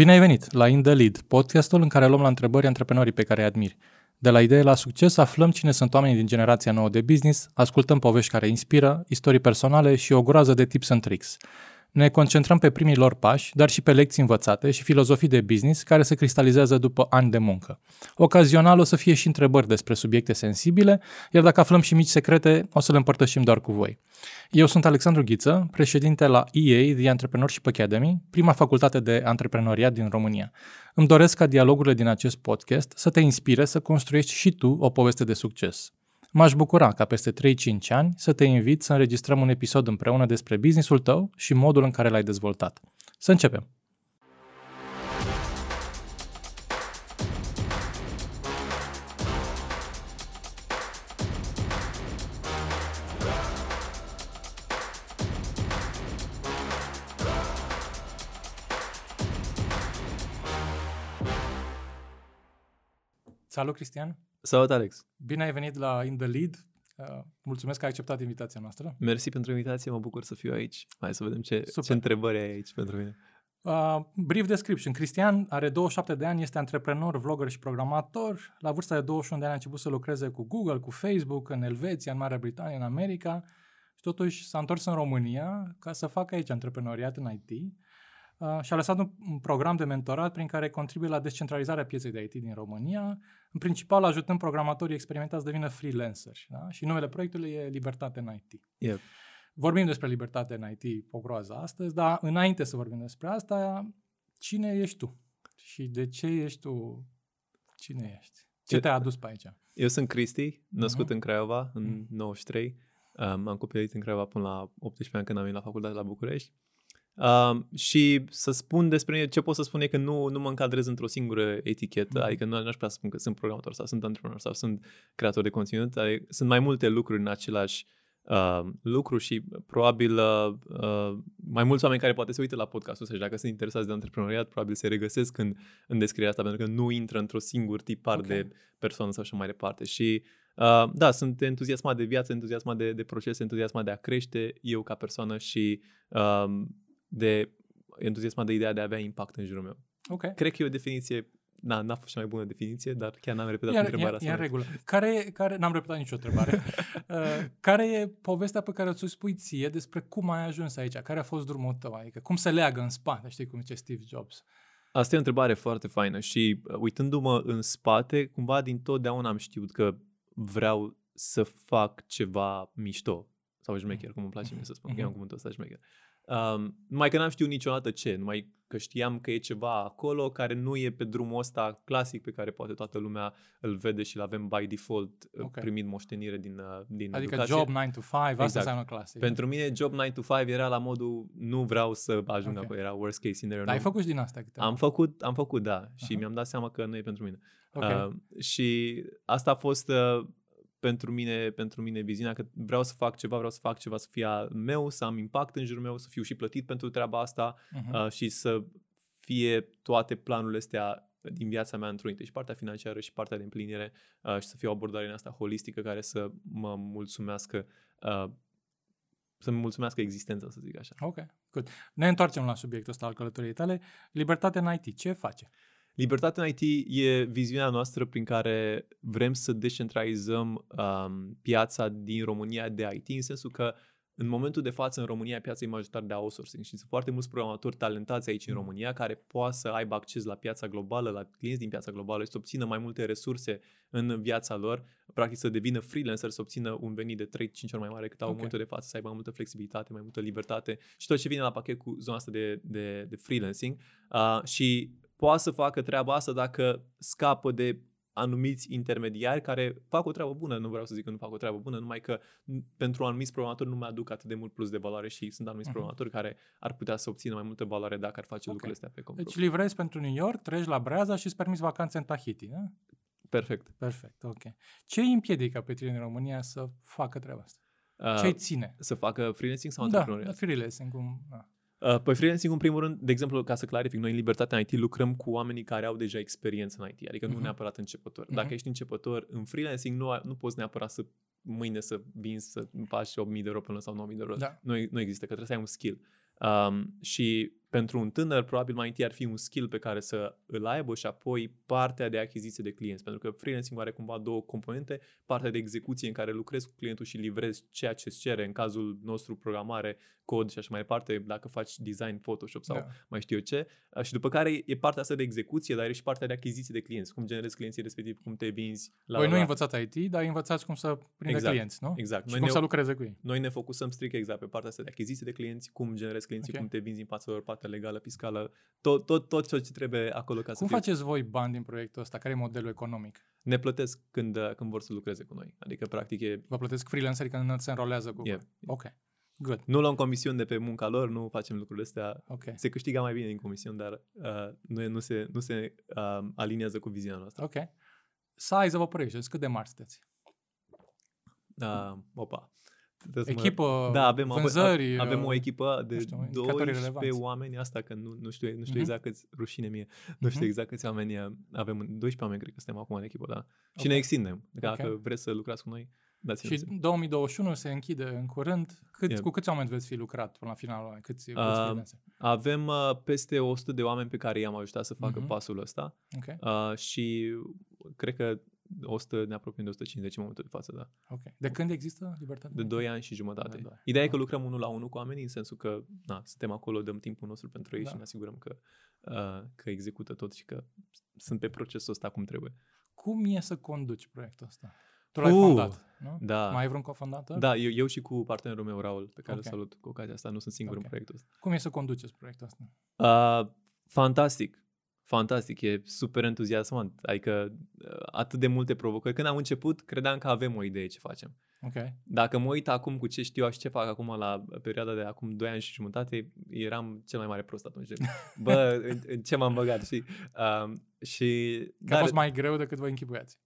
Bine ai venit la In The Lead, podcastul în care luăm la întrebări antreprenorii pe care îi admiri. De la idee la succes aflăm cine sunt oamenii din generația nouă de business, ascultăm povești care inspiră, istorii personale și o groază de tips and tricks. Ne concentrăm pe primii lor pași, dar și pe lecții învățate și filozofii de business care se cristalizează după ani de muncă. Ocazional o să fie și întrebări despre subiecte sensibile, iar dacă aflăm și mici secrete, o să le împărtășim doar cu voi. Eu sunt Alexandru Ghiță, președinte la EA, The Entrepreneurship Academy, prima facultate de antreprenoriat din România. Îmi doresc ca dialogurile din acest podcast să te inspire să construiești și tu o poveste de succes. M-aș bucura ca peste 3-5 ani să te invit să înregistrăm un episod împreună despre businessul tău și modul în care l-ai dezvoltat. Să începem! Salut, Cristian! Salut, Alex! Bine ai venit la In The Lead. Uh, mulțumesc că ai acceptat invitația noastră. Mersi pentru invitație, mă bucur să fiu aici. Hai să vedem ce, ce întrebări ai aici pentru mine. Uh, brief description. Cristian are 27 de ani, este antreprenor, vlogger și programator. La vârsta de 21 de ani a început să lucreze cu Google, cu Facebook, în Elveția, în Marea Britanie, în America și totuși s-a întors în România ca să facă aici antreprenoriat în IT uh, și a lăsat un, un program de mentorat prin care contribuie la descentralizarea pieței de IT din România, în principal ajutând programatorii experimentați să devină freelanceri. Da? Și numele proiectului e Libertate în IT. Yep. Vorbim despre libertate în IT, o groază astăzi, dar înainte să vorbim despre asta, cine ești tu? Și de ce ești tu? Cine ești? Ce te-a adus pe aici? Eu sunt Cristi, născut uh-huh. în Craiova în uh-huh. 93. Um, am copilărit în Craiova până la 18 ani când am venit la facultate la București. Uh, și să spun despre mine, ce pot să spun e că nu, nu mă încadrez într-o singură etichetă, mm. adică nu aș putea să spun că sunt programator sau sunt antreprenor sau sunt creator de conținut, adică sunt mai multe lucruri în același uh, lucru și probabil uh, uh, mai mulți oameni care poate se uită la podcastul ăsta și dacă sunt interesați de antreprenoriat, probabil se regăsesc în, în descrierea asta, pentru că nu intră într-o singur tipar okay. de persoană sau așa mai departe. Și uh, da, sunt entuziasmat de viață, entuziasmat de, de proces, entuziasmat de a crește eu ca persoană și uh, de entuziasmat de ideea de a avea impact în jurul meu. Okay. Cred că e o definiție Na, n-a fost cea mai bună definiție, dar chiar n-am repetat iar, întrebarea asta. E în regulă. Care, care, n-am repetat nicio întrebare. uh, care e povestea pe care ți-o spui ție despre cum ai ajuns aici? Care a fost drumul tău? Adică cum se leagă în spate, știi cum zice Steve Jobs? Asta e o întrebare foarte faină și uh, uitându-mă în spate, cumva din totdeauna am știut că vreau să fac ceva mișto sau șmecher, cum îmi place mie să spun, mm-hmm. că e un cuvântul ăsta șmecher. Um, numai că n-am știut niciodată ce, numai că știam că e ceva acolo care nu e pe drumul ăsta clasic pe care poate toată lumea îl vede și îl avem by default uh, okay. primind moștenire din, uh, din Adică educație. job 9 to 5, asta exact. înseamnă clasic. Pentru mine job 9 to 5 era la modul nu vreau să ajung okay. acolo, era worst case scenario. Dar ai făcut și din asta câteva. Am făcut, am făcut, da, uh-huh. și mi-am dat seama că nu e pentru mine. Okay. Uh, și asta a fost uh, pentru mine, pentru mine viziunea că vreau să fac ceva, vreau să fac ceva să fie al meu, să am impact în jurul meu, să fiu și plătit pentru treaba asta uh-huh. uh, și să fie toate planurile astea din viața mea într-o și partea financiară și partea de împlinire uh, și să fie o abordare în asta holistică care să mă mulțumească uh, să-mi mulțumească existența, să zic așa. Ok, good. Ne întoarcem la subiectul ăsta al călătoriei tale. Libertatea în IT, ce face? Libertatea în IT e viziunea noastră prin care vrem să descentralizăm um, piața din România de IT, în sensul că în momentul de față în România piața e majoritar de outsourcing și sunt foarte mulți programatori talentați aici în mm. România care poate să aibă acces la piața globală, la clienți din piața globală și să obțină mai multe resurse în viața lor, practic să devină freelancer, să obțină un venit de 3-5 ori mai mare cât au okay. în momentul de față, să aibă mai multă flexibilitate, mai multă libertate și tot ce vine la pachet cu zona asta de, de, de freelancing. Uh, și poate să facă treaba asta dacă scapă de anumiți intermediari care fac o treabă bună, nu vreau să zic că nu fac o treabă bună, numai că pentru anumiți programatori nu mi-aduc atât de mult plus de valoare și sunt anumiți uh-huh. programatori care ar putea să obțină mai multă valoare dacă ar face okay. lucrurile astea pe cont. Deci livrezi pentru New York, treci la Breaza și îți permiți vacanțe în Tahiti, da? Perfect. Perfect, ok. Ce îi împiedică pe tine în România să facă treaba asta? Ce îi ține? Să facă freelancing sau da, Da, freelancing. Cum, da. Uh, pe freelancing, în primul rând, de exemplu, ca să clarific, noi în Libertatea IT lucrăm cu oamenii care au deja experiență în IT, adică uh-huh. nu mhm. neapărat începători. Uh-huh. Dacă ești începător în freelancing, nu, nu poți neapărat să mâine să vinzi, să faci 8.000 de euro până sau 9.000 de euro. Da. Nu, nu există, că trebuie să ai un skill. Um, și pentru un tânăr, probabil mai întâi ar fi un skill pe care să îl aibă și apoi partea de achiziție de clienți. Pentru că freelancing are cumva două componente, partea de execuție în care lucrezi cu clientul și livrezi ceea ce îți cere, în cazul nostru programare, cod și așa mai departe, dacă faci design, Photoshop sau Da. mai știu eu ce. Uh, Și după care e partea asta de execuție, dar e și partea de achiziție de clienți. Cum generezi clienții respectiv, cum te vinzi. La, Voi nu la- învățați IT, dar învățați cum să prinde Exact, clienți, nu? Exact. Și Noi cum ne, să lucreze cu ei. noi ne focusăm strict exact pe partea asta de achiziție de clienți, cum generezi clienții, Ok. cum te vinzi în fața lor, partea legală, fiscală, tot, tot, tot ce trebuie acolo ca Cum să fie. faceți voi bani din proiectul ăsta? Care e modelul economic? Ne plătesc când, uh, când vor să lucreze cu noi. Adică, practic, e, Vă plătesc freelanceri când se înrolează cu e, voi? Ok. Good. nu luăm comisiuni de pe munca lor, nu facem lucrurile astea. Ok. Se câștiga mai bine din comisiuni, dar uh, nu, e- nu se, nu se uh, aliniază cu viziunea noastră. Ok. Size of operations, cât de mari sunteți? Uh, opa. Trebuie să mă- Echipă, Da, avem, avem- vânzări, avem o uh, echipă de nu știu, indicatori 12 relevanți. oameni, asta că nu, nu știu, nu știu Mhm. exact câți, rușine mie, nu știu Mhm. exact câți oameni uh, avem, 12 oameni cred că suntem acum în echipă, da. Și Ok. ne extindem. Dacă Ok. vreți să lucrați cu noi, dați-ne Și 2021 se închide în curând. Cât, Yeah. Cu câți oameni veți fi lucrat până la finalul anului? Câți, câți Uh, freelanceri? Avem uh, peste 100 de oameni pe care i-am ajutat să facă Mhm. pasul ăsta Ok. uh, și cred că 100, ne apropiem de 150 în momentul de față, da. ok. De când există libertatea? De 2 ani și jumătate. De doi. Ideea e că lucrăm unul la unul cu oamenii, în sensul că na, suntem acolo, dăm timpul nostru pentru ei Da. și ne asigurăm că, uh, că execută tot și că sunt pe procesul ăsta cum trebuie. Cum e să conduci proiectul ăsta? Tu l-ai Uh, fondat, nu? Da. Mai ai vreun cofondator? Da, eu, eu și cu partenerul meu, Raul, pe care Ok. îl salut cu ocazia asta, nu sunt singur Ok. în proiectul ăsta. Cum e să conduceți proiectul ăsta? Uh, fantastic. Fantastic, e super entuziasmant. Adică uh, atât de multe provocări. Când am început, credeam că avem o idee ce facem. Ok. Dacă mă uit acum cu ce știu eu și ce fac acum la perioada de acum 2 ani și jumătate, eram cel mai mare prost atunci. Bă, în, în ce m-am băgat, știi? Uh, și, Că a fost mai greu decât vă închipuiați.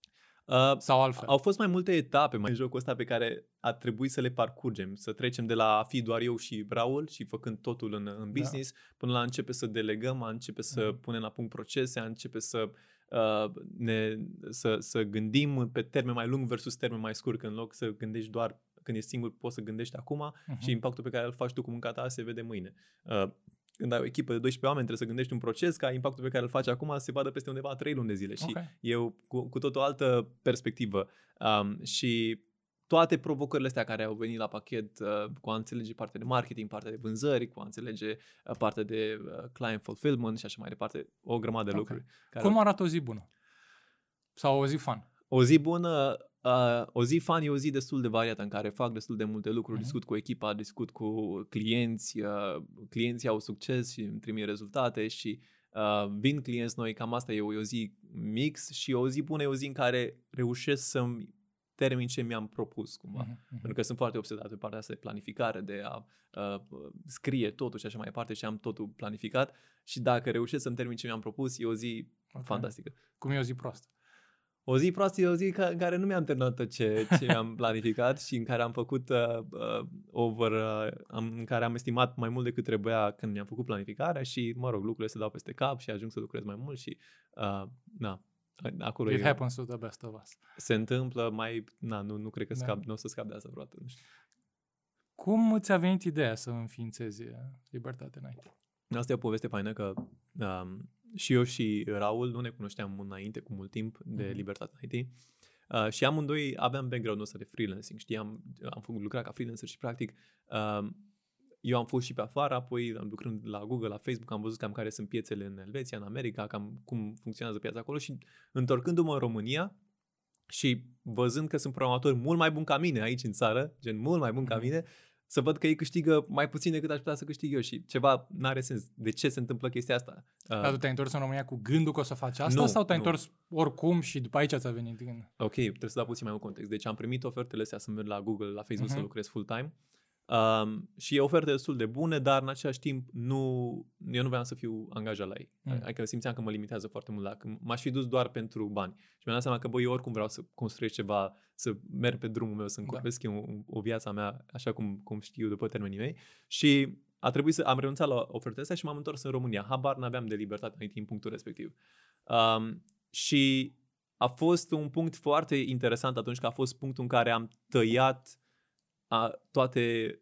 Uh, Sau altfel. au fost mai multe etape mai în jocul ăsta pe care a trebuit să le parcurgem, să trecem de la a fi doar eu și Raul și făcând totul în, în business, până la a începe să delegăm, a începe să Mhm. punem la punct procese, a începe să, uh, ne, să, să gândim pe termen mai lung versus termen mai scurt, că în loc să gândești doar când ești singur, poți să gândești acum Mhm. și impactul pe care îl faci tu cu munca ta se vede mâine. Uh, când ai o echipă de 12 oameni, trebuie să gândești un proces ca impactul pe care îl faci acum să se vadă peste undeva 3 luni de zile. Și Ok. e o, cu, cu tot o altă perspectivă. Um, și toate provocările astea care au venit la pachet uh, cu a înțelege partea de marketing, partea de vânzări, cu a înțelege uh, partea de uh, client fulfillment și așa mai departe, o grămadă de Ok. lucruri. Care Cum arată o zi bună? Sau o zi fun? O zi bună, uh, o zi fan e o zi destul de variată în care fac destul de multe lucruri, Mhm. discut cu echipa, discut cu clienți, uh, clienții au succes și îmi trimit rezultate și uh, vin clienți noi, cam asta e o, e o zi mix și o zi bună e o zi în care reușesc să-mi termin ce mi-am propus cumva. Mhm, mhm. Pentru că sunt foarte obsedat pe partea asta de planificare, de a uh, scrie totul și așa mai departe și am totul planificat și dacă reușesc să-mi termin ce mi-am propus, e o zi Ok. fantastică. Cum e o zi proastă? O zi proastă e o zi ca, în care nu mi-am terminat tot ce, ce mi-am planificat și în care am făcut uh, uh, over, uh, am, în care am estimat mai mult decât trebuia când mi-am făcut planificarea și, mă rog, lucrurile se dau peste cap și ajung să lucrez mai mult și, uh, na, acolo It e, happens to the best of us. se întâmplă mai, na, nu, nu cred că Da. scap, nu o să scap de asta vreodată. Nu știu. Cum ți-a venit ideea să înființezi uh, Libertate Night? Asta e o poveste faină că um, și eu și Raul nu ne cunoșteam înainte cu mult timp de Mhm. Libertate IT uh, și amândoi aveam background-ul ăsta de freelancing, știam, am făcut lucrat ca freelancer și practic um, eu am fost și pe afară, apoi am lucrând la Google, la Facebook, am văzut cam care sunt piețele în Elveția, în America, cam cum funcționează piața acolo și întorcându-mă în România și văzând că sunt programatori mult mai buni ca mine aici în țară, gen mult mai buni ca Mhm. mine, să văd că ei câștigă mai puțin decât aș putea să câștig eu și ceva n-are sens. De ce se întâmplă chestia asta? Uh, Dar tu te-ai întors în România cu gândul că o să faci asta Nu, sau te-ai nu. întors oricum și după aici ți-a venit gând? Ok, trebuie să dau puțin mai mult context. Deci am primit ofertele astea să merg la Google, la Facebook Mhm. să lucrez full-time. Um, și e oferte destul de bune, dar în același timp nu, eu nu voiam să fiu angajat la ei. Mm. Adică simțeam că mă limitează foarte mult. Dacă m-aș fi dus doar pentru bani. Și mi-am dat seama că, băi, eu oricum vreau să construiesc ceva, să merg pe drumul meu, să-mi Da. construiesc eu o, o viață a mea așa cum, cum știu după termenii mei. Și a trebuit să am renunțat la ofertele astea și m-am întors în România. Habar n-aveam de libertate în IT în punctul respectiv. Um, și a fost un punct foarte interesant atunci că a fost punctul în care am tăiat a, toate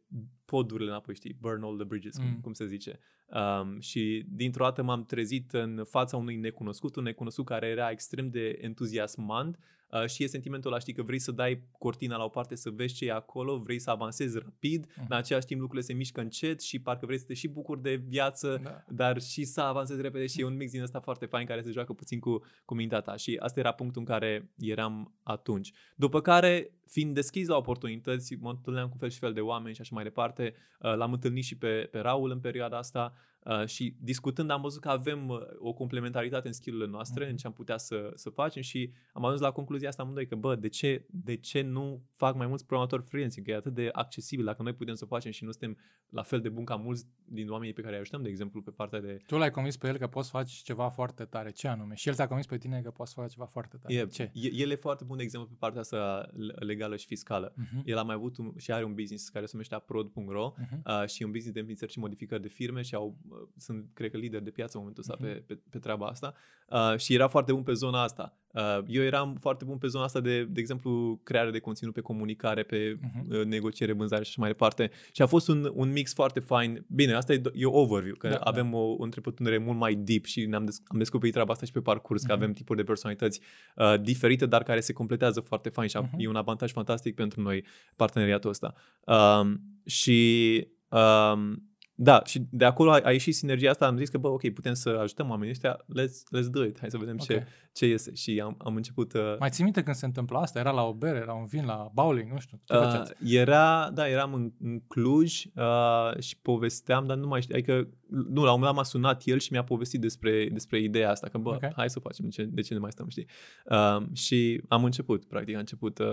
podurile înapoi, știi, burn all the bridges, cum, Mm. cum se zice. Um, și dintr-o dată m-am trezit în fața unui necunoscut, un necunoscut care era extrem de entuziasmant Uh, și e sentimentul ăla, știi, că vrei să dai cortina la o parte să vezi ce e acolo, vrei să avansezi rapid, uh-huh. în același timp lucrurile se mișcă încet și parcă vrei să te și bucuri de viață, da. dar și să avansezi repede și e un mix din ăsta foarte fain care se joacă puțin cu, cu mintea ta și asta era punctul în care eram atunci. După care, fiind deschis la oportunități, mă întâlneam cu fel și fel de oameni și așa mai departe, uh, l-am întâlnit și pe, pe Raul în perioada asta, Uh, și discutând am văzut că avem uh, o complementaritate în skillurile noastre, mm-hmm. în ce am putea să, să facem și am ajuns la concluzia asta amândoi că, bă, de ce, de ce nu fac mai mulți programatori freelancing? Că e atât de accesibil dacă noi putem să facem și nu suntem la fel de bun ca mulți din oamenii pe care îi ajutăm, de exemplu, pe partea de... Tu l-ai convins pe el că poți face ceva foarte tare. Ce anume? Și el te-a convins pe tine că poți face ceva foarte tare. E, Ce? El e foarte bun de exemplu pe partea asta legală și fiscală. Mm-hmm. El a mai avut un, și are un business care se numește aprod.ro mm-hmm. uh, și un business de înființări și modificări de firme și au, uh, sunt, cred că, lider de piață în momentul ăsta mm-hmm. pe, pe, pe treaba asta uh, și era foarte bun pe zona asta. Uh, eu eram foarte bun pe zona asta de, de exemplu, creare de conținut pe comunicare, pe uh-huh. negociere, vânzare și așa mai departe. Și a fost un, un mix foarte fain. Bine, asta e, e overview, că da, avem da. o, o întrepătrundere mult mai deep și ne-am des, am descoperit treaba asta și pe parcurs, uh-huh. că mhm. avem tipuri de personalități uh, diferite, dar care se completează foarte fain și uh-huh. e un avantaj fantastic pentru noi parteneriatul ăsta. Uh, și uh, da, și de acolo a, a ieșit sinergia asta, am zis că, bă, ok, putem să ajutăm oamenii ăștia, let's, let's do it, hai să vedem okay. ce, ce iese. Și am, am început... Uh... Mai ții minte când se întâmpla asta? Era la o bere, era un vin, la bowling, nu știu, ce uh, Era, da, eram în, în Cluj uh, și povesteam, dar nu mai știu, adică, nu, la un moment dat m-a sunat el și mi-a povestit despre, despre ideea asta, că, bă, okay. hai să facem, de ce, de ce ne mai stăm, știi? Uh, și am început, practic, am început, uh,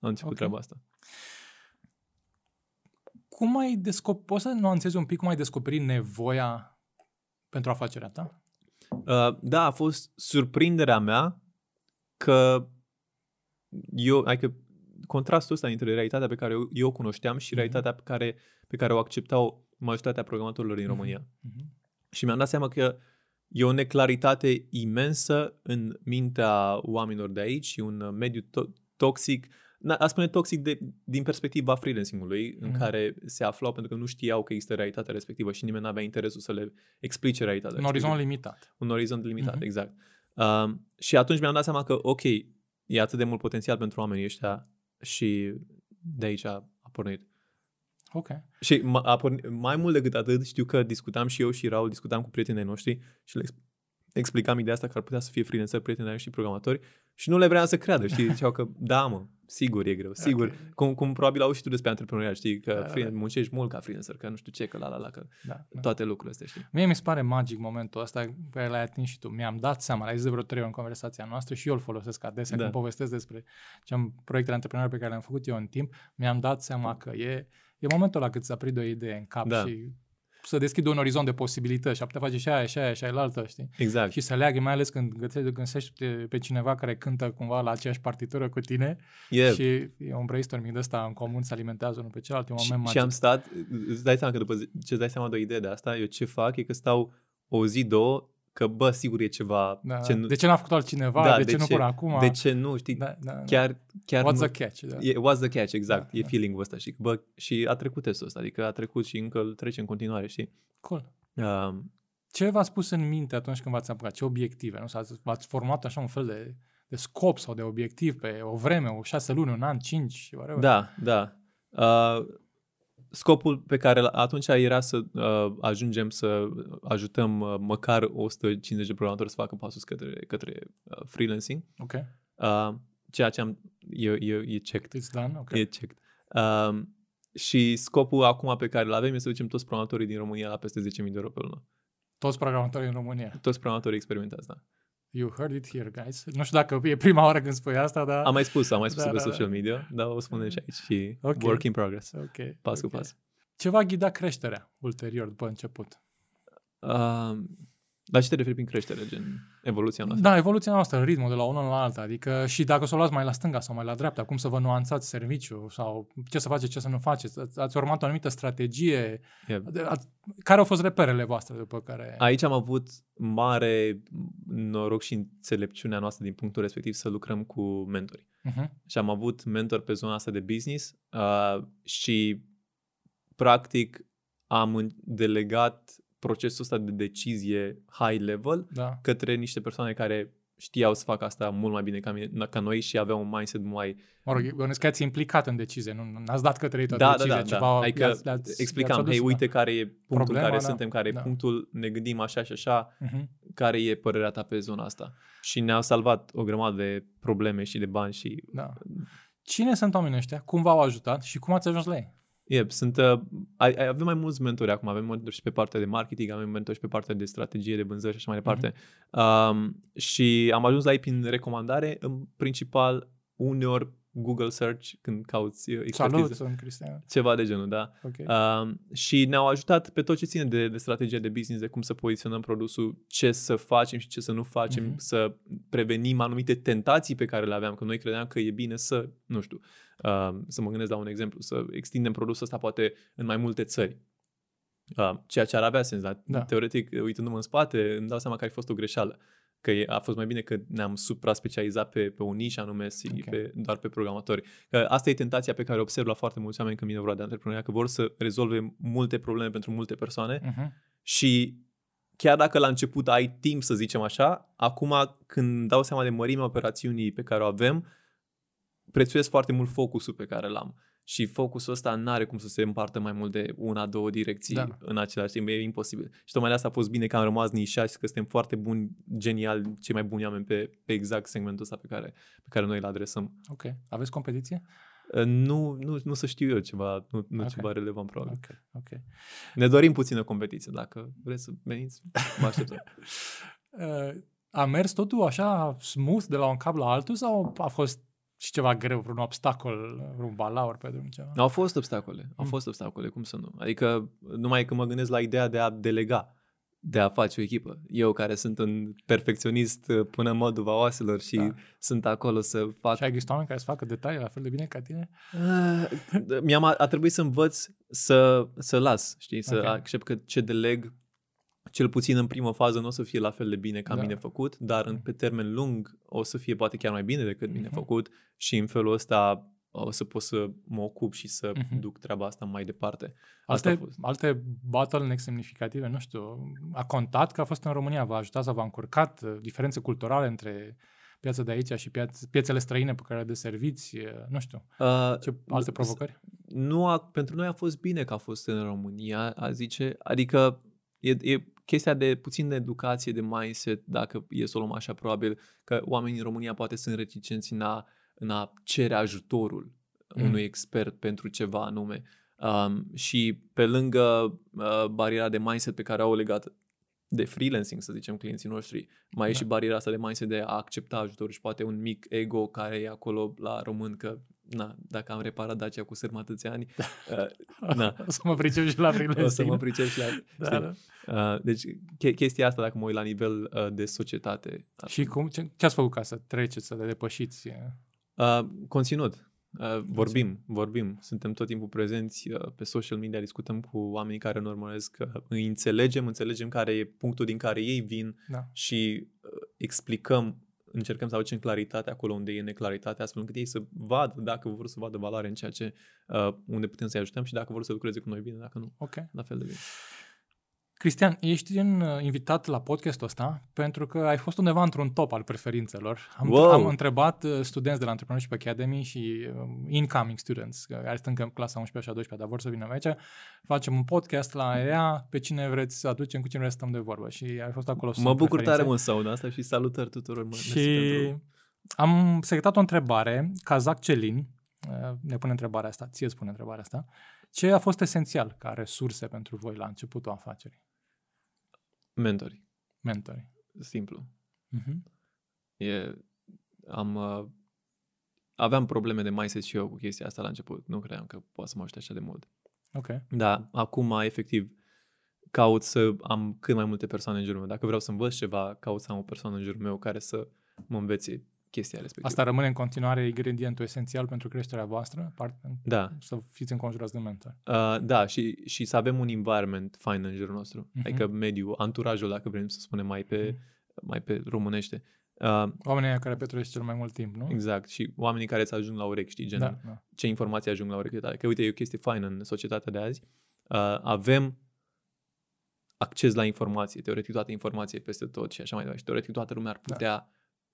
am început okay. treaba asta cum ai descoperit, poți să nuanțezi un pic cum ai descoperit nevoia pentru afacerea ta? Uh, da, a fost surprinderea mea că eu, adică contrastul ăsta dintre realitatea pe care eu, eu o cunoșteam și mm-hmm. realitatea pe care, pe care o acceptau majoritatea programatorilor din mm-hmm. România. Mm-hmm. Și mi-am dat seama că e o neclaritate imensă în mintea oamenilor de aici și un mediu to- toxic a spune toxic de, din perspectiva freelancing-ului, mm-hmm. în mhm. care se aflau pentru că nu știau că există realitatea respectivă și nimeni nu avea interesul să le explice realitatea Un orizont limitat. Un orizont limitat, mm-hmm. exact. Uh, și atunci mi-am dat seama că, ok, e atât de mult potențial pentru oamenii ăștia și de aici a, a pornit. Ok. Și a pornit, mai mult decât atât, știu că discutam și eu și Raul, discutam cu prietenii noștri și le explicam ideea asta că ar putea să fie freelancer, prieteni și programatori și nu le vreau să creadă, știi? Ziceau că da, mă, sigur e greu, sigur. Okay. Cum, cum probabil au și tu despre antreprenoriat, știi? Că da, da. muncești mult ca freelancer, că nu știu ce, că la la la, că da, da. toate lucrurile astea, știi? Mie mi se pare magic momentul ăsta pe care l-ai atins și tu. Mi-am dat seama, ai zis de vreo trei ori în conversația noastră și eu îl folosesc adesea da. când povestesc despre ce am proiectele antreprenoriale pe care le-am făcut eu în timp, mi-am dat seama că e, e momentul ăla cât să aprind o idee în cap da. și să deschidă un orizont de posibilități și a putea face și aia, și aia, și aia altă, știi? Exact. Și să leagă, mai ales când găsești pe cineva care cântă cumva la aceeași partitură cu tine yep. și e un brainstorming de ăsta în comun, se alimentează unul pe celălalt, e un moment și, și am stat, îți dai seama că după ce îți dai seama de o idee de asta, eu ce fac e că stau o zi, două, că bă, sigur e ceva... Da, ce nu... De ce n-a făcut altcineva? Da, de, de ce, ce nu până acum? De ce nu? Știi, da, da, da. chiar... chiar what's nu, the catch? Da. E, what's the catch, exact. Da, e da. feeling-ul ăsta. Și, bă, și a trecut testul ăsta, adică a trecut și încă îl trece în continuare, știi? Cool. Uh, ce v-ați pus în minte atunci când v-ați apucat? Ce obiective? Nu? V-ați format așa un fel de, de scop sau de obiectiv pe o vreme, o șase luni, un an, cinci, whatever? Da, da. Uh, scopul pe care atunci era să uh, ajungem să ajutăm uh, măcar 150 de programatori să facă pasul către, către uh, freelancing. Ok. Uh, ceea ce am, e, e, e checked. It's done? Okay. E checked. Uh, și scopul acum pe care îl avem este să ducem toți programatorii din România la peste 10.000 de euro pe lună. Toți programatorii în România? Toți programatorii experimentați, da. You heard it here, guys. Nu știu dacă e prima oară când spui asta, dar... Am mai spus, am mai spus da, pe da, social da. media, dar o spunem și aici și okay. work in progress. Ok. Pas okay. cu pas. Ce va ghida creșterea ulterior, după început? Uh, la ce te referi prin creștere, gen evoluția noastră? Da, evoluția noastră, ritmul de la unul la alta. Adică și dacă să o luați mai la stânga sau mai la dreapta, cum să vă nuanțați serviciul sau ce să faceți, ce să nu faceți. Ați urmat o anumită strategie. Yep. Care au fost reperele voastre după care... Aici am avut mare noroc și înțelepciunea noastră din punctul respectiv să lucrăm cu mentori. Uh-huh. Și am avut mentor pe zona asta de business uh, și practic am delegat procesul ăsta de decizie high level Da. către niște persoane care știau să facă asta mult mai bine ca, mine, ca noi și aveau un mindset mai... Mă rog, bănuiesc că ați implicat în decizie, nu nu ați dat către ei toată Da, da, decizia, da, ceva da. Adică le-ați- le-ați- explicam, le-ați hei, adus, uite care e punctul Problema, în care da. suntem, care e Da. punctul, ne gândim așa și așa, Da. Mhm. care e părerea ta pe zona asta. Și ne-au salvat o grămadă de probleme și de bani și... Da. Cine sunt oamenii ăștia? Cum v-au ajutat și cum ați ajuns la ei? Yep, sunt, uh, ai, ai, avem mai mulți mentori acum, avem mentori și pe partea de marketing, avem mentori și pe partea de strategie, de vânzări și așa mai departe. Um, și am ajuns la ei prin recomandare, în principal uneori Google Search când cauți uh, expertiză. Salut, sunt Cristian. Ceva de genul, da. Ok. Um, și ne-au ajutat pe tot ce ține de, de strategie de business, de cum să poziționăm produsul, ce să facem și ce să nu facem, Mhm. să prevenim anumite tentații pe care le aveam, că noi credeam că e bine să, nu știu, um, să mă gândesc la un exemplu, să extindem produsul ăsta poate în mai multe țări. Um, ceea ce ar avea sens, dar Da. teoretic, uitându-mă în spate, îmi dau seama că ar fi fost o greșeală. Că e- a fost mai bine că ne-am supra-specializat pe, pe un niș anume, și Ok. pe, doar pe programatori. Că asta e tentația pe care o observ la foarte mulți oameni când vine vorba de antreprenoriat, că vor să rezolve multe probleme pentru multe persoane Mhm. și chiar dacă la început ai timp, să zicem așa, acum când dau seama de mărimea operațiunii pe care o avem, prețuiesc foarte mult focusul pe care l-am. Și focusul ăsta nu are cum să se împartă mai mult de una, două direcții Da. da. în același timp. E imposibil. Și tocmai de asta a fost bine că am rămas nișați, că suntem foarte buni, genial, cei mai buni oameni pe, pe exact segmentul ăsta pe care, pe care noi îl adresăm. Ok. Aveți competiție? Uh, Nu, nu, nu să știu eu ceva, nu, nu Ok. ceva relevant probabil. Ok. Ok. Ne dorim puțină competiție. Dacă vreți să veniți, vă așteptăm. Uh, a mers totul așa smooth de la un cap la altul sau a fost și ceva greu, vreun obstacol, vreun balaur pe drum ceva? Au fost obstacole, au Mm. fost obstacole, cum să nu? Adică numai că mă gândesc la ideea de a delega, de a face o echipă. Eu care sunt un perfecționist uh, până în modul vaoaselor și Da. da. sunt acolo să fac... Și ai găsit oameni care să facă detalii la fel de bine ca tine? Uh, mi-am, a trebuit să învăț să, să las, știi, să Ok. accept că ce deleg cel puțin în primă fază nu o să fie la fel de bine ca Da. mine făcut, dar în, pe termen lung o să fie poate chiar mai bine decât mine Mhm. făcut și în felul ăsta o să pot să mă ocup și să Mhm. duc treaba asta mai departe. Asta a Alte, fost. alte bottleneck semnificative, nu știu, a contat că a fost în România, v-a ajutat sau v-a încurcat uh, diferențe culturale între piața de aici și piaț- piețele străine pe care le deserviți, uh, nu știu, Uh, ce alte provocări? nu a, pentru noi a fost bine că a fost în România, a zice, adică e, e chestia de puțin de educație, de mindset, dacă e să o luăm așa, probabil că oamenii în România poate sunt reticenți în a, în a cere ajutorul Mm. unui expert pentru ceva anume. Um, și pe lângă uh, bariera de mindset pe care au legat de freelancing, să zicem, clienții noștri, mai e Da. și bariera asta de mindset de a accepta ajutorul și poate un mic ego care e acolo la român că na, dacă am reparat Dacia cu sârmă atâția ani, uh, na, O să mă pricep și la freelancing. o să mă pricep și la... da, știi? da. Uh, deci che- chestia asta, dacă mă uit la nivel uh, de societate... ar Și fi- cum, ce, ce ați făcut ca să treceți, să le depășiți? Uh, conținut. Uh, vorbim, vorbim. Suntem tot timpul prezenți uh, pe social media, discutăm cu oamenii care ne urmăresc, uh, îi înțelegem, înțelegem care e punctul din care ei vin Da. și uh, explicăm, încercăm să aducem claritate acolo unde e neclaritate, astfel încât ei să vadă dacă vor să vadă valoare în ceea ce, uh, unde putem să-i ajutăm și dacă vor să lucreze cu noi bine, dacă nu, Ok. la fel de bine. Cristian, ești în, uh, invitat la podcastul ăsta pentru că ai fost undeva într-un top al preferințelor. Am, Wow! am întrebat uh, studenți de la Entrepreneurship Academy și um, incoming students, uh, care sunt încă în clasa 11 și a 12 dar vor să vină aici. Facem un podcast la EA, pe cine vreți să aducem, cu cine vreți să stăm de vorbă. Și ai fost acolo sub Mă bucur preferințe. tare mult să aud asta și salutări tuturor. Mă, mersi Și pentru- am selectat o întrebare, Kazak Celin, uh, ne pune întrebarea asta, ție spune întrebarea asta. Ce a fost esențial ca resurse pentru voi la începutul afacerii? Mentori, Mentori. simplu. Mhm. E, am, uh, aveam probleme de mindset și eu cu chestia asta la început. Nu credeam că poate să mă ajute așa de mult. Ok. Da, acum, efectiv, caut să am cât mai multe persoane în jurul meu. Dacă vreau să învăț ceva, caut să am o persoană în jurul meu care să mă învețe chestia respectivă. Asta rămâne în continuare ingredientul esențial pentru creșterea voastră, part, Da, să fiți înconjurați de mentor. uh, da și, și să avem un environment fain în jurul nostru. Mhm. Adică mediul, anturajul, dacă vrem să spunem mai pe, mai pe românește. Uh, Oamenii aia care petreceți cel mai mult timp, nu? exact. Și oamenii care îți ajung la urechi, știi, gen Da, da. ce informații ajung la urechile tale. Că uite, e o chestie faină în societatea de azi. Uh, avem acces la informație, teoretic toată informație peste tot și așa mai departe. Și teoretic toată lumea ar putea da.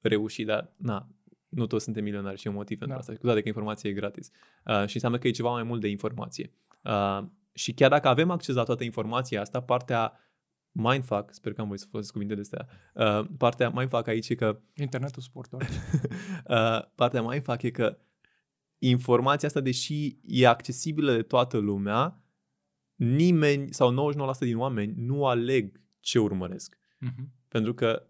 Reuși, dar na, nu toți suntem milionari și e un motiv pentru da. asta, cu toate că informația e gratis. Uh, și înseamnă că e ceva mai mult de informație. Uh, și chiar dacă avem acces la toată informația asta, partea mindfuck, sper că am voi să folosesc cuvinte de astea, uh, partea mindfuck aici e că... Internetul sportului. uh, partea mindfuck e că informația asta, deși e accesibilă de toată lumea, nimeni sau 99% din oameni nu aleg ce urmăresc. Uh-huh. Pentru că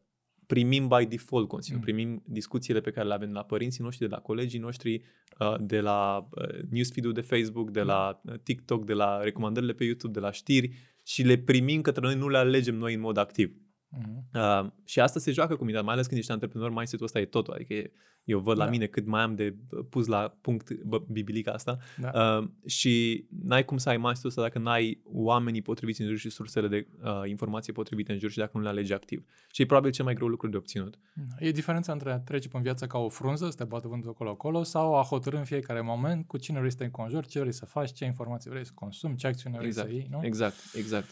primim by default conținut, mm. primim discuțiile pe care le avem de la părinții noștri, de la colegii noștri, uh, de la uh, newsfeed-ul de Facebook, de la uh, TikTok, de la recomandările pe YouTube, de la știri și le primim către noi, nu le alegem noi în mod activ. Uh-huh. Uh, și asta se joacă cu mine, mai ales când ești antreprenor, mindset-ul ăsta e totul. Adică e, eu văd da. la mine cât mai am de pus la punct bibilica asta da. uh, și n-ai cum să ai mindset ăsta dacă n-ai oamenii potriviți în jur și sursele de uh, informație potrivite în jur și dacă nu le alegi activ. Și e probabil cel mai greu lucru de obținut. E diferența între a trece pe viață ca o frunză, să te bată vântul acolo-acolo, sau a hotărâ în fiecare moment cu cine vrei să te înconjuri, ce vrei să faci, ce informații vrei să consumi, ce acțiune vrei exact. să iei, nu? Exact, exact.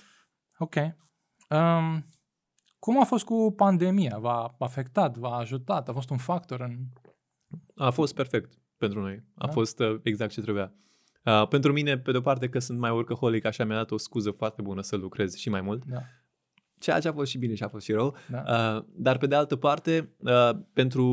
Ok. Um, cum a fost cu pandemia? V-a afectat, v-a ajutat? A fost un factor în... A fost perfect pentru noi. A da? fost uh, exact ce trebuia. Uh, pentru mine, pe de-o parte, că sunt mai workaholic, așa mi-a dat o scuză foarte bună să lucrez și mai mult. Da. Ceea ce a fost și bine și a fost și rău. Da. Uh, dar, pe de altă parte, uh, pentru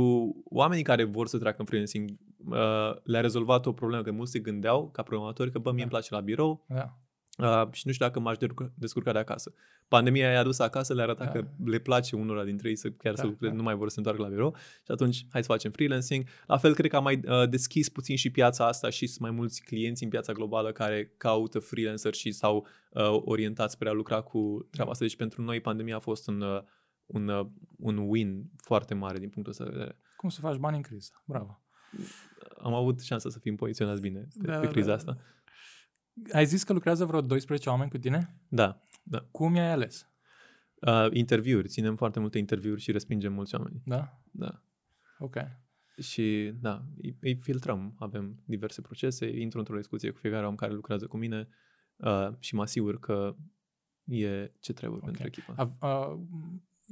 oamenii care vor să treacă în freelancing, uh, le-a rezolvat o problemă, că mulți se gândeau, ca programatori, că, bă, mie da. îmi place la birou, da Uh, și nu știu dacă m-aș descurca de acasă. Pandemia i-a dus acasă, le-a arătat da. că le place unora dintre ei să chiar da, să lucreze, da. nu mai vor să se întoarcă la birou și atunci hai să facem freelancing. La fel, cred că am mai uh, deschis puțin și piața asta și sunt mai mulți clienți în piața globală care caută freelancer și s-au uh, orientat spre a lucra cu treaba asta. Deci pentru noi pandemia a fost un, uh, un, uh, un win foarte mare din punctul ăsta de vedere. Cum să faci bani în criză? Bravo! Am avut șansa să fim poziționați bine pe, da, pe criza da, asta. Da. Ai zis că lucrează vreo 12 oameni cu tine? Da. da. Cum i-ai ales? Uh, interviuri. Ținem foarte multe interviuri și respingem mulți oameni. Da? Da. Ok. Și, da, îi, îi filtrăm. Avem diverse procese. Intru într-o discuție cu fiecare om care lucrează cu mine uh, și mă asigur că e ce trebuie okay. pentru echipa. A, uh,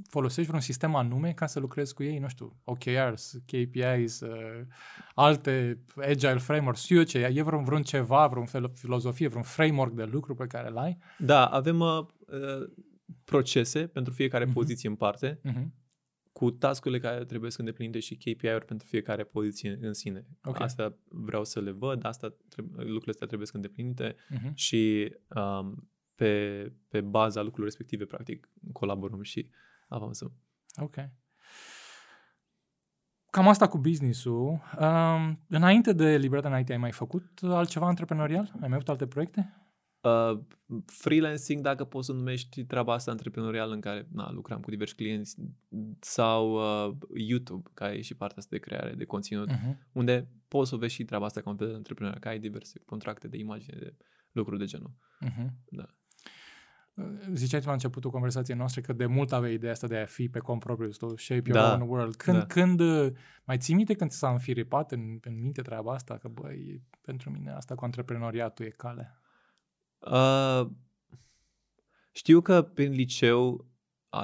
folosești vreun sistem anume ca să lucrezi cu ei, nu știu, OKRs, KPIs, uh, alte agile frameworks, știu eu ce, e vreun, vreun ceva, vreun filozofie, vreun framework de lucru pe care îl ai? Da, avem uh, uh procese pentru fiecare uh-huh. poziție în parte, uh-huh. cu tascurile care trebuie să îndeplinite și KPI-uri pentru fiecare poziție în sine. Okay. Asta vreau să le văd, asta trebuie, lucrurile astea trebuie să îndeplinite uh-huh. și um, pe, pe baza lucrurilor respective, practic, colaborăm și avansăm. Ok. Cam asta cu business-ul. Um, înainte de Libertatea în IT, ai mai făcut altceva antreprenorial? Ai mai avut alte proiecte? Uh, freelancing, dacă poți să numești treaba asta antreprenorial în care na, lucram cu diversi clienți sau uh, YouTube, care e și partea asta de creare de conținut, uh-huh. unde poți să vezi și treaba asta ca un fel de antreprenorial, că ai diverse contracte de imagine, de lucruri de genul. Uh-huh. Da. Ziceai la începutul conversației noastre că de mult aveai ideea asta de a fi pe cont propriu, to shape your da. own world. Când, da. când, mai ții minte când s-a înfiripat în, în minte treaba asta? Că, băi, pentru mine asta cu antreprenoriatul e cale. Uh, știu că prin liceu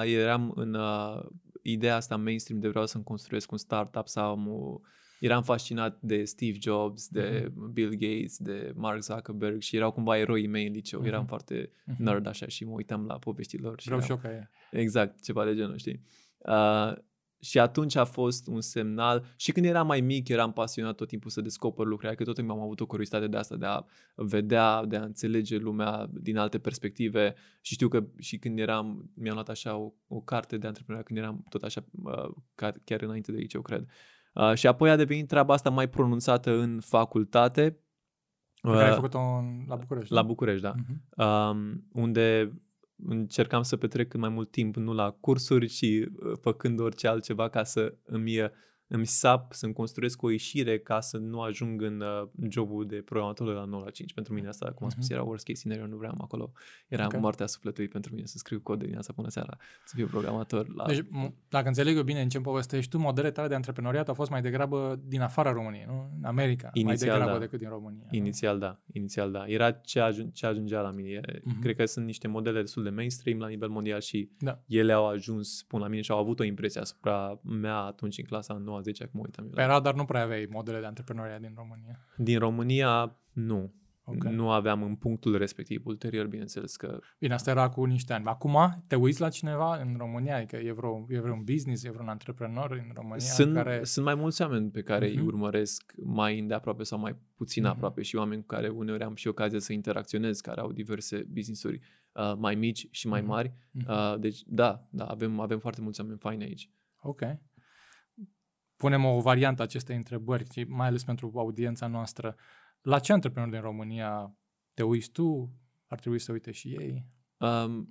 eram în uh, ideea asta mainstream de vreau să-mi construiesc un startup sau o, eram fascinat de Steve Jobs, de mm-hmm. Bill Gates, de Mark Zuckerberg și erau cumva eroii mei în liceu. Mm-hmm. Eram foarte mm-hmm. nerd așa și mă uitam la poveștilor. Vreau și eu ca e. Exact, ceva de genul, știi? Uh, și atunci a fost un semnal și când eram mai mic eram pasionat tot timpul să descoper lucruri, adică tot timpul am avut o curiozitate de asta, de a vedea, de a înțelege lumea din alte perspective și știu că și când eram, mi-am luat așa o, o carte de antreprenoriat când eram tot așa, uh, chiar înainte de liceu, cred. Uh, și apoi a devenit treaba asta mai pronunțată în facultate. Pe care ai uh, făcut-o la București. La București, da. Uh-huh. Uh, unde încercam să petrec cât mai mult timp, nu la cursuri, ci uh, făcând orice altceva ca să îmi îmi sap, să-mi construiesc o ieșire ca să nu ajung în uh, jobul de programator de la 9 la 5. Pentru mine asta, cum am spus, mhm. era worst case scenario, nu vreau acolo. Era okay. moartea sufletului pentru mine să scriu cod de dimineața până seara, să fiu programator. La... Deci, dacă înțeleg eu bine în ce povestești tu, modele tale de antreprenoriat au fost mai degrabă din afara României, nu? În America, Inițial, mai degrabă da. decât din România. Inițial, nu? da. Inițial, da. Era ce, ajun- ce ajungea la mine. Uh-huh. Cred că sunt niște modele destul de mainstream la nivel mondial și da. ele au ajuns până la mine și au avut o impresie asupra mea atunci în clasa 9 2010, acum uitam. Pe radar nu prea aveai modele de antreprenoria din România. Din România, nu. Okay. Nu aveam în punctul respectiv. Ulterior, bineînțeles că... Bine, asta era cu niște ani. Acum te uiți la cineva în România? Adică e, vreo, e vreun business, e vreun antreprenor în România? Sunt, care... sunt mai mulți oameni pe care uh-huh. îi mhm. urmăresc mai îndeaproape sau mai puțin uh-huh. aproape și oameni cu care uneori am și ocazia să interacționez, care au diverse business-uri uh, mai mici și mai mhm. mari. Uh-huh. Uh, deci, da, da avem, avem foarte mulți oameni faini aici. Ok. Punem o variantă a acestei întrebări, și mai ales pentru audiența noastră. La ce antreprenori din România te uiți tu? Ar trebui să uite și ei? Um,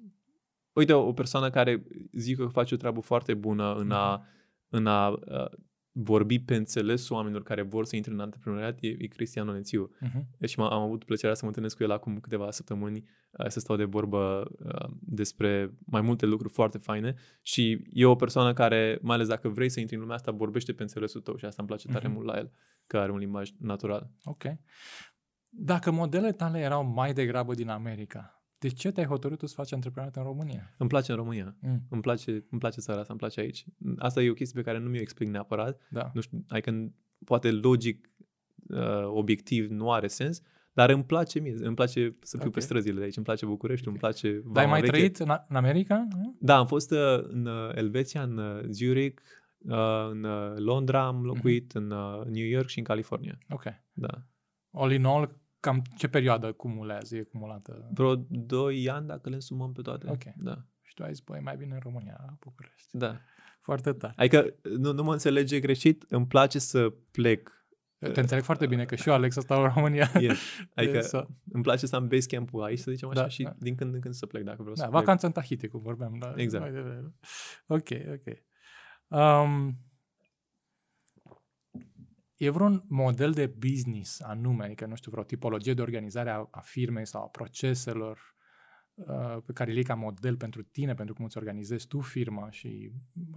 uite, o persoană care zic că face o treabă foarte bună în a, în a uh, vorbi pe înțelesul oamenilor care vor să intre în antreprenoriat e, e Cristian Onețiu. Uh-huh. Deci m- am avut plăcerea să mă întâlnesc cu el acum câteva săptămâni, uh, să stau de vorbă uh, despre mai multe lucruri foarte faine și e o persoană care, mai ales dacă vrei să intri în lumea asta, vorbește pe înțelesul tău și asta îmi place tare Mhm. mult la el, că are un limbaj natural. Ok. Dacă modelele tale erau mai degrabă din America, de ce te-ai hotărât tu să faci antreprenoriat în România? Îmi place în România. Mm, Îmi place, îmi place țara asta, îmi place aici. Asta e o chestie pe care nu mi-o explic neapărat. da. Nu știu, adică poate logic, uh, obiectiv, nu are sens, dar îmi place mie, îmi place să fiu Ok. pe străzile de aici, îmi place București, îmi place Dar ai Vama mai Veche. trăit în, în America? Nu? Da, am fost uh, în uh, Elveția, în uh, Zurich, uh, în uh, Londra am locuit, în uh, New York și în California. Ok. Da. All in all, cam ce perioadă cumulează, e cumulată? Vreo 2 ani dacă le însumăm pe toate. Ok. Da. Și tu ai zis, băi, mai bine în România, la București. Da. Foarte tare. Adică nu, nu mă înțelege greșit, îmi place să plec. Te înțeleg foarte bine că și eu aleg să stau în România. E, adică Să- îmi place să am base camp-ul aici, să zicem așa, Da, și da. din când în când să plec dacă vreau Da, să plec. vacanță în Tahiti, cum vorbeam. Da, Exact. mai devreme. Ok, ok. Um, e vreun model de business anume, adică, nu știu, vreo tipologie de organizare a, a firmei sau a proceselor uh, pe care le iei ca model pentru tine, pentru cum îți organizezi tu firma și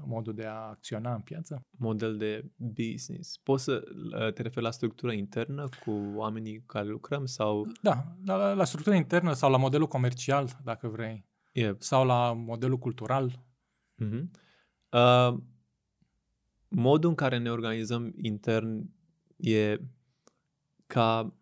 modul de a acționa în piață? model de business. Poți să uh, te referi la structura internă cu oamenii cu care lucrăm sau Da, la, la, la structura internă sau la modelul comercial, dacă vrei, e sau la modelul cultural. Uh-huh. Uh, modul în care ne organizăm intern e ca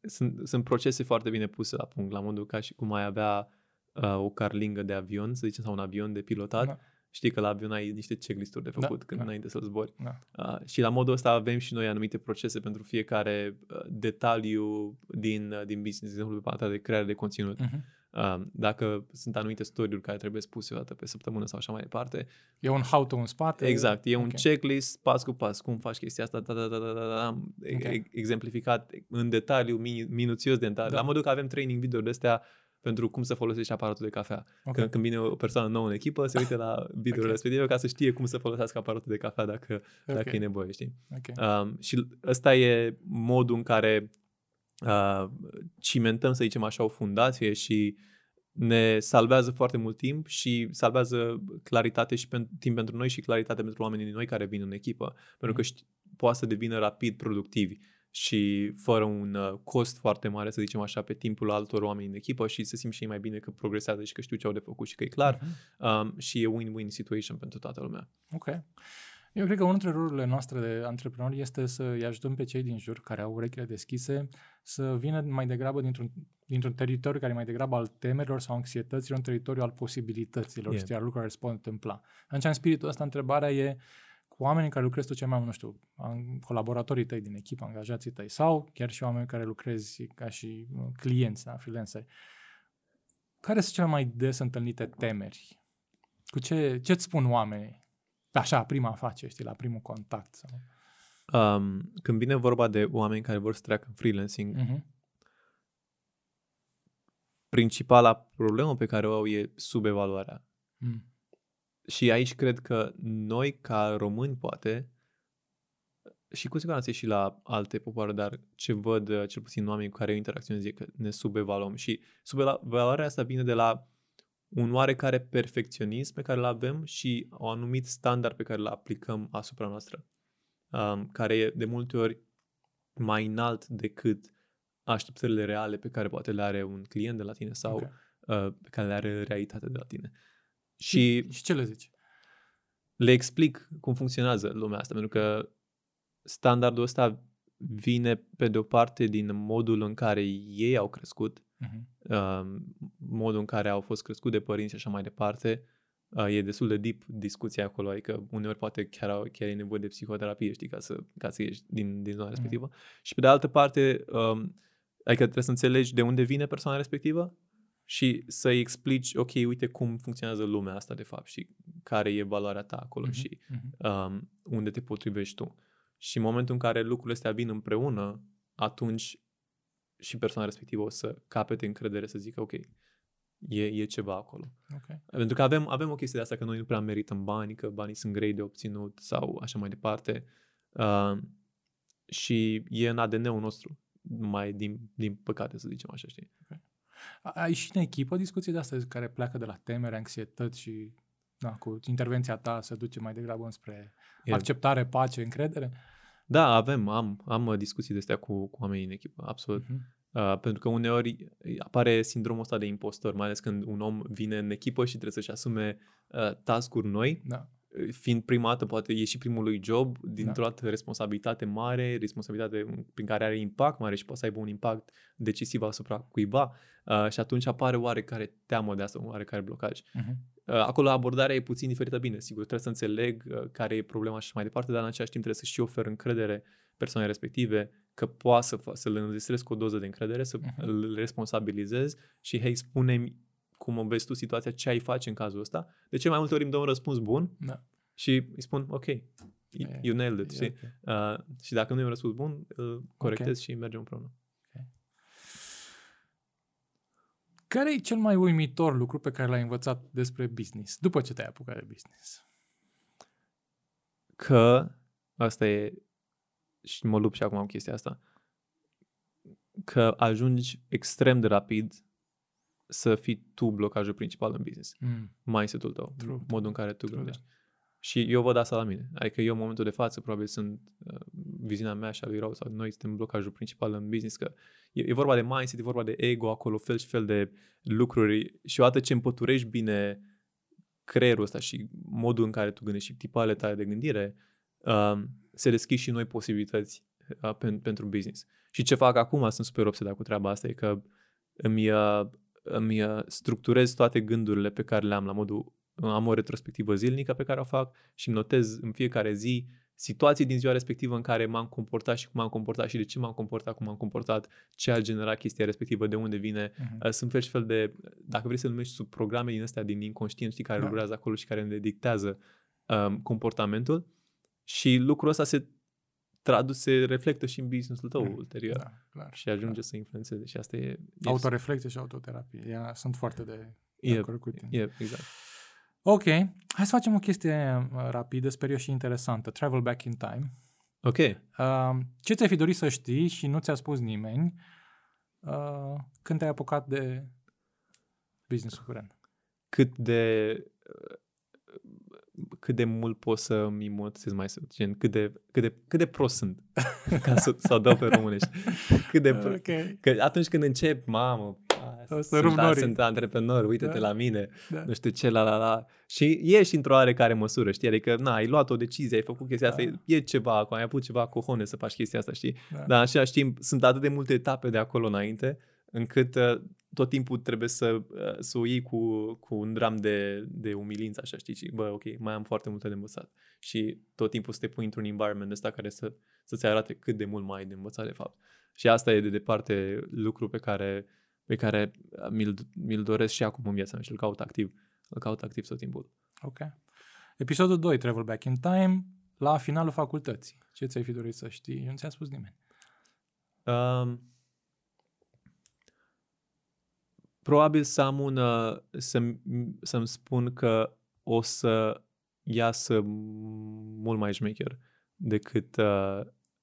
sunt, sunt procese foarte bine puse la punct, la modul ca și cum ai avea uh, o carlingă de avion, să zicem, sau un avion de pilotat. Da. Știi că la avion ai niște checklist-uri de făcut Da, când da. înainte să zbori. Da. Uh, și la modul ăsta avem și noi anumite procese pentru fiecare uh, detaliu din, uh, din business, de exemplu, pe partea de creare de conținut. Uh-huh. Uh, dacă sunt anumite story-uri care trebuie spuse o dată pe săptămână sau așa mai departe, E un how-to în spate. Exact, e un Ok. checklist pas cu pas, cum faci chestia asta, da, da, da, da, da, da, am e- Ok. e- exemplificat în detaliu, mini, minuțios de detaliu. Da. La modul că avem training video de astea pentru cum să folosești aparatul de cafea. Ok. Când, când vine o persoană nouă în echipă, se uite la videoul Ok. respectiv ca să știe cum să folosească aparatul de cafea dacă, Ok. dacă e nevoie, știi? Ok. Um, și ăsta e modul în care uh, cimentăm, să zicem așa, o fundație și ne salvează foarte mult timp și salvează claritate și pen- timp pentru noi și claritate pentru oamenii din noi care vin în echipă. Pentru că ști, poate să devină rapid productivi și fără un uh, cost foarte mare, să zicem așa, pe timpul altor oameni în echipă și să simt și ei mai bine că progresează și că știu ce au de făcut și că e clar. Mhm. Um, și e win-win situation pentru toată lumea. Ok. Eu cred că unul dintre rolurile noastre de antreprenori este să îi ajutăm pe cei din jur care au urechile deschise să vină mai degrabă dintr-un, dintr-un teritoriu care e mai degrabă al temerilor sau anxietăților, un teritoriu al posibilităților, Yeah. știi, al lucrurilor care se pot întâmpla. Atunci, în spiritul ăsta, întrebarea e cu oamenii care lucrezi tu cel mai mult, nu știu, an- colaboratorii tăi din echipă, angajații tăi sau chiar și oameni care lucrezi ca și uh, clienți, da, freelanceri. Care sunt cele mai des întâlnite temeri? Cu ce, ce-ți spun oamenii? Așa, prima afacere, știi, la primul contact. Sau... Um, când vine vorba de oameni care vor să treacă în freelancing, Uh-huh. principala problemă pe care o au e subevaluarea. Mm. Și aici cred că noi, ca români, poate, și cu siguranță și la alte popoare, dar ce văd, uh, cel puțin oamenii cu care eu interacționez, e că ne subevaluăm. Și subevaluarea asta vine de la un oarecare perfecționism pe care îl avem și un anumit standard pe care îl aplicăm asupra noastră, um, care e de multe ori mai înalt decât așteptările reale pe care poate le are un client de la tine sau okay. uh, pe care le are realitatea de la tine. Și, și ce le zici? Le explic cum funcționează lumea asta, pentru că standardul ăsta vine pe de o parte din modul în care ei au crescut, uh-huh. Uh, modul în care au fost crescut de părinți și așa mai departe. Uh, e destul de deep discuția acolo, adică uneori poate chiar, au, chiar e nevoie de psihoterapie, știi, ca să, ca să ieși din, din zona uh-huh. respectivă. Și pe de altă parte, um, adică trebuie să înțelegi de unde vine persoana respectivă și să-i explici, ok, uite cum funcționează lumea asta de fapt și care e valoarea ta acolo uh-huh. și um, unde te potrivești tu. Și în momentul în care lucrurile astea vin împreună, atunci și persoana respectivă o să capete încredere să zică, ok, e, e ceva acolo. Okay. Pentru că avem, avem o chestie de asta că noi nu prea merităm bani, că banii sunt grei de obținut sau așa mai departe. Uh, și e în ADN-ul nostru, mai din, din păcate să zicem așa, știi? Okay. Ai și în echipă discuții de astea care pleacă de la temere, anxietăți și da, cu intervenția ta se duce mai degrabă înspre e... acceptare, pace, încredere? Da, avem, am, am discuții de astea cu, cu oamenii în echipă, absolut. Uh-huh. Uh, pentru că uneori apare sindromul ăsta de impostor, mai ales când un om vine în echipă și trebuie să-și asume uh, task-uri noi. Da fiind prima dată, poate e și primul lui job, dintr-o da. dată responsabilitate mare, responsabilitate prin care are impact mare și poate să aibă un impact decisiv asupra cuiva uh, și atunci apare oarecare teamă de asta, oarecare blocaj. Uh-huh. Uh, acolo abordarea e puțin diferită, bine, sigur, trebuie să înțeleg uh, care e problema și mai departe, dar în același timp trebuie să și ofer încredere persoanei respective că poate să, să le înregistrez cu o doză de încredere, să uh-huh. îl responsabilizez și, hei, spune-mi cum vezi tu situația, ce ai face în cazul ăsta. De ce mai multe ori îmi dă un răspuns bun da. și îi spun, ok, you nailed it, știi? Okay. Uh, și dacă nu e un răspuns bun, îl corectez okay. și mergem împreună. Okay. Care e cel mai uimitor lucru pe care l-ai învățat despre business, după ce te-ai apucat de business? Că, asta e, și mă lupt și acum am chestia asta, că ajungi extrem de rapid să fii tu blocajul principal în business. Mm. Mindset-ul tău, True. modul în care tu True, gândești. Da. Și eu văd asta la mine. Adică eu în momentul de față probabil sunt uh, viziunea mea și a lui Rau sau noi suntem blocajul principal în business că e, e vorba de mindset, e vorba de ego acolo, fel și fel de lucruri și odată ce împăturești bine creierul ăsta și modul în care tu gândești și tipale tale de gândire, uh, se deschid și noi posibilități uh, pen, pentru business. Și ce fac acum, sunt super obsedat cu treaba asta, e că îmi uh, îmi uh, structurez toate gândurile pe care le am la modul, am o retrospectivă zilnică pe care o fac și îmi notez în fiecare zi situații din ziua respectivă în care m-am comportat și cum am comportat și de ce m-am comportat, cum am comportat, ce a generat chestia respectivă, de unde vine. Uh-huh. Sunt fel și fel de, dacă vrei să numești sub programe din astea din inconștient, știi, care da. lucrează acolo și care ne dictează um, comportamentul. Și lucrul ăsta se tradus, se reflectă și în business-ul tău mm, ulterior. Da, clar, și ajunge clar. să influențeze. Și asta e... Autoreflecție și autoterapie. Ea, sunt foarte de, de yep, cu tine. Yep, exact. Ok. Hai să facem o chestie uh, rapidă, sper eu și interesantă. Travel back in time. Ok. Uh, ce ți-ai fi dorit să știi și nu ți-a spus nimeni uh, când te-ai apucat de business-ul curent? Cât de cât de mult pot să-mi emoționez mai sunt, gen cât de, cât de, cât de prost sunt, ca să, să o dau pe românești. Cât de pro- okay. că atunci când încep, mamă, a, sunt, a, sunt antreprenor, uite-te da. la mine, da. nu știu ce, la la la. Și ești într-o oarecare măsură, știi? Adică, na, ai luat o decizie, ai făcut chestia da. asta, e ceva acolo, ai avut ceva cohone să faci chestia asta, știi? Da. Dar în același timp, sunt atât de multe etape de acolo înainte, încât uh, tot timpul trebuie să, uh, să o iei cu, cu un dram de, de umilință, așa, știi? Și, bă, ok, mai am foarte multe de învățat. Și tot timpul să te pui într-un environment ăsta care să, să-ți arate cât de mult mai ai de învățat, de fapt. Și asta e de departe lucru pe care, pe care uh, mi-l, mi-l doresc și acum în viața mea și îl caut activ. Îl caut activ tot timpul. Ok. Episodul 2, Travel Back in Time, la finalul facultății. Ce ți-ai fi dorit să știi? Nu ți-a spus nimeni. Um, probabil să am un, să, să-mi spun că o să iasă mult mai șmecher decât, uh,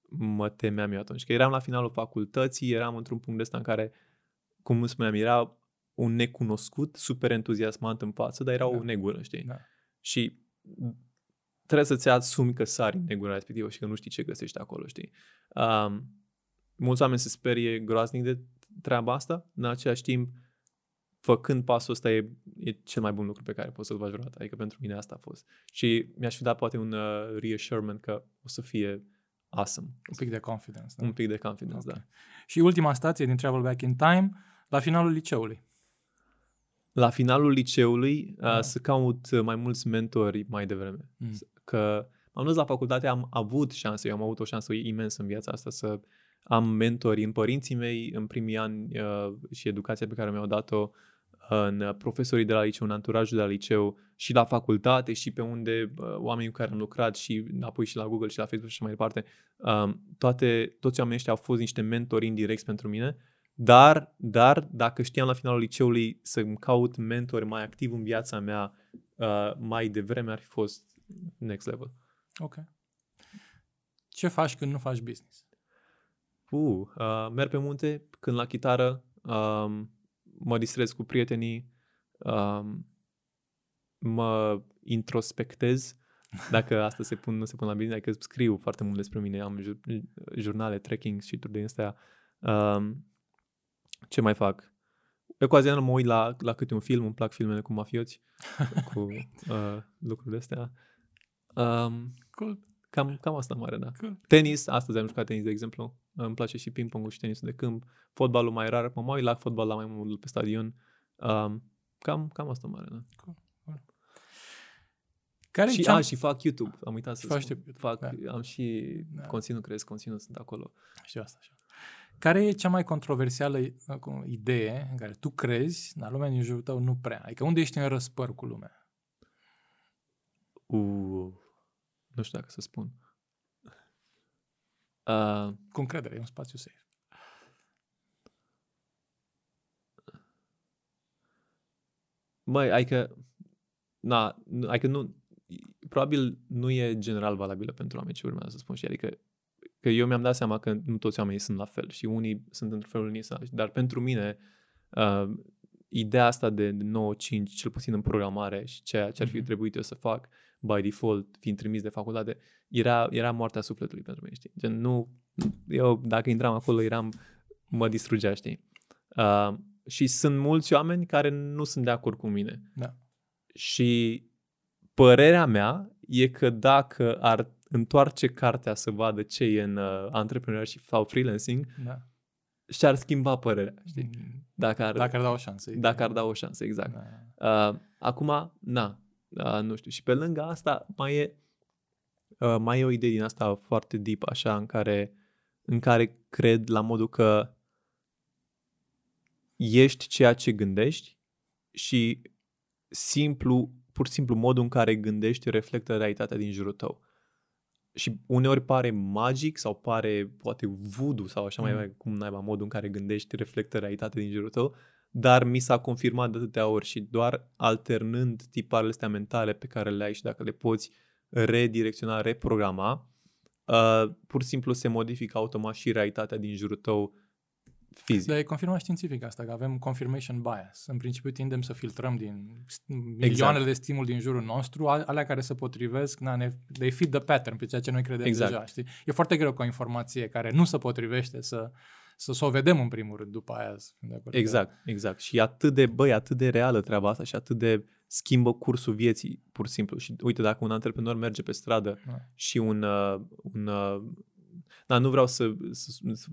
mă temeam eu atunci. Că eram la finalul facultății, eram într-un punct de ăsta în care, cum spuneam, era un necunoscut, super entuziasmant în față, dar era da. o negură, știi? Da. Și trebuie să-ți asumi că sari în negura respectivă și că nu știi ce găsești acolo, știi? Um, mulți oameni se sperie groaznic de treaba asta, în același timp, făcând pasul ăsta e, e cel mai bun lucru pe care poți să-l faci vreodată. Adică pentru mine asta a fost. Și mi-aș fi dat poate un uh, reassurement că o să fie awesome. Un pic de confidence. Da? Un pic de confidence, okay. da. Și ultima stație din Travel Back in Time, la finalul liceului. La finalul liceului da. uh, să caut mai mulți mentori mai devreme. Mm. Că am dus la facultate, am avut șanse, eu am avut o șansă imensă în viața asta să am mentori în părinții mei în primii ani uh, și educația pe care mi-au dat-o în profesorii de la liceu, în anturajul de la liceu și la facultate și pe unde uh, oamenii cu care am lucrat și apoi și la Google și la Facebook și mai departe, um, toate, toți oamenii ăștia au fost niște mentori indirecți pentru mine, dar, dar dacă știam la finalul liceului să-mi caut mentori mai activ în viața mea uh, mai devreme ar fi fost next level. Ok. Ce faci când nu faci business? Uh, uh, merg pe munte, când la chitară, um, mă distrez cu prietenii, um, mă introspectez, dacă asta se pun, nu se pun la bine, adică scriu foarte mult despre mine, am jur- jurnale, trekking și de astea. Um, ce mai fac? Ocazional mă uit la, la câte un film, îmi plac filmele cu mafioți, cu uh, lucruri de astea. Um, cool. Cam, cam asta mare, da. Cool. Tenis, astăzi am jucat tenis, de exemplu. Îmi place și ping-pongul și tenisul de câmp. Fotbalul mai rar, mă mai la fotbal la mai mult pe stadion. Um, cam, cam asta mare, da. Cool. Care și, a, și fac YouTube. Am uitat să spun. Fac, da. Am și da. conținut, crezi, conținut sunt acolo. Știu asta, așa. Care e cea mai controversială idee în care tu crezi, dar lumea din jurul tău nu prea? Adică unde ești în răspăr cu lumea? Uh, nu știu dacă să spun. Uh, cu încredere, e un spațiu safe. Băi, adică, na, adică nu, probabil nu e general valabilă pentru oameni ce urmează să spun și adică că eu mi-am dat seama că nu toți oamenii sunt la fel și unii sunt într-un fel, unii sunt Dar pentru mine, uh, ideea asta de 9-5, cel puțin în programare și ceea ce ar fi mhm. trebuit eu să fac by default, fiind trimis de facultate, era, era moartea sufletului pentru mine, știi? Gen, nu, eu dacă intram acolo eram, mă distrugea, știi? Uh, și sunt mulți oameni care nu sunt de acord cu mine. Da. Și părerea mea e că dacă ar întoarce cartea să vadă ce e în uh, antreprenoriat sau freelancing, da. și-ar schimba părerea, știi? Mm. Dacă ar, dacă ar da o șansă. Dacă ar da o șansă, exact. Da. Uh, acum, na, uh, nu știu. Și pe lângă asta mai e, uh, mai e o idee din asta foarte deep, așa, în care, în care cred la modul că ești ceea ce gândești și simplu, pur și simplu modul în care gândești reflectă realitatea din jurul tău și uneori pare magic sau pare poate voodoo sau așa mm. mai cum naiba modul în care gândești reflectă realitatea din jurul tău, dar mi s-a confirmat de atâtea ori și doar alternând tiparele astea mentale pe care le ai și dacă le poți redirecționa, reprograma, uh, pur și simplu se modifică automat și realitatea din jurul tău fizic. Dar e confirmat științific asta, că avem confirmation bias. În principiu tindem să filtrăm din milioanele exact. de stimul din jurul nostru, alea care se potrivesc, na, ne, they fit the pattern, pe ceea ce noi credem exact. deja. Știi? E foarte greu cu o informație care nu se potrivește să, să, să o vedem în primul rând după aia. Exact, de... exact. Și atât de, băi, atât de reală treaba asta și atât de schimbă cursul vieții, pur și simplu. Și uite, dacă un antreprenor merge pe stradă da. și un, uh, un uh, da, nu vreau să, să, să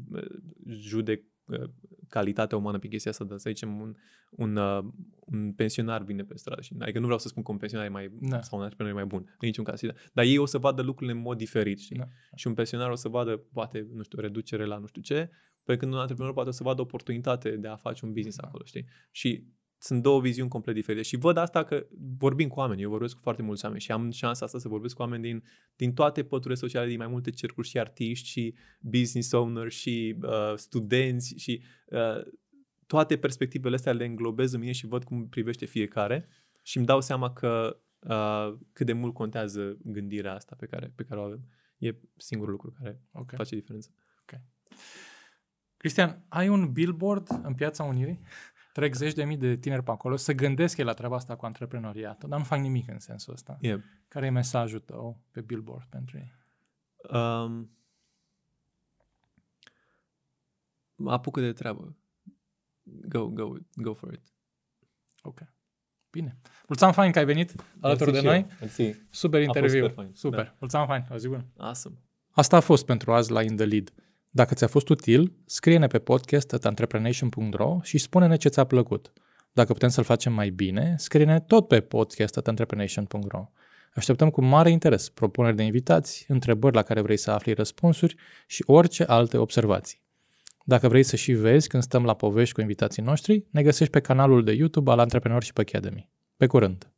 judec Uh, calitatea umană pe chestia asta, dar să zicem un, un, uh, un pensionar vine pe stradă. Și, adică nu vreau să spun că un pensionar e mai da. sau un antreprenor e mai bun, în niciun caz. Dar ei o să vadă lucrurile în mod diferit. Știi? Da. Și un pensionar o să vadă, poate, nu știu, reducere la nu știu ce, pe când un antreprenor poate o să vadă oportunitate de a face un business da. acolo, știi? Și sunt două viziuni complet diferite. Și văd asta că vorbim cu oameni, eu vorbesc cu foarte mulți oameni și am șansa asta să vorbesc cu oameni din, din toate păturile sociale, din mai multe cercuri și artiști și business owner și uh, studenți și uh, toate perspectivele astea le înglobez în mine și văd cum privește fiecare și îmi dau seama că uh, cât de mult contează gândirea asta pe care, pe care o avem. E singurul lucru care Ok. face diferență. Cristian, ai un billboard în Piața Unirii? Trec zeci de mii de tineri pe acolo, să gândesc ei la treaba asta cu antreprenoriatul, dar nu fac nimic în sensul ăsta. E. Care e mesajul tău pe billboard pentru ei? Um, apucă de treabă. Go, go, go for it. Ok. Bine. Mulțumim fain că ai venit alături de noi. Mersi. Super A fost interviu. super fain. Super. Da. Mulțumim fain. O zi bună. Awesome. Asta a fost pentru azi la In The Lead. Dacă ți-a fost util, scrie-ne pe podcast at entreprenation.ro și spune-ne ce ți-a plăcut. Dacă putem să-l facem mai bine, scrie-ne tot pe podcast at entreprenation.ro. Așteptăm cu mare interes propuneri de invitați, întrebări la care vrei să afli răspunsuri și orice alte observații. Dacă vrei să și vezi când stăm la povești cu invitații noștri, ne găsești pe canalul de YouTube al Entrepreneurship Academy. Pe curând!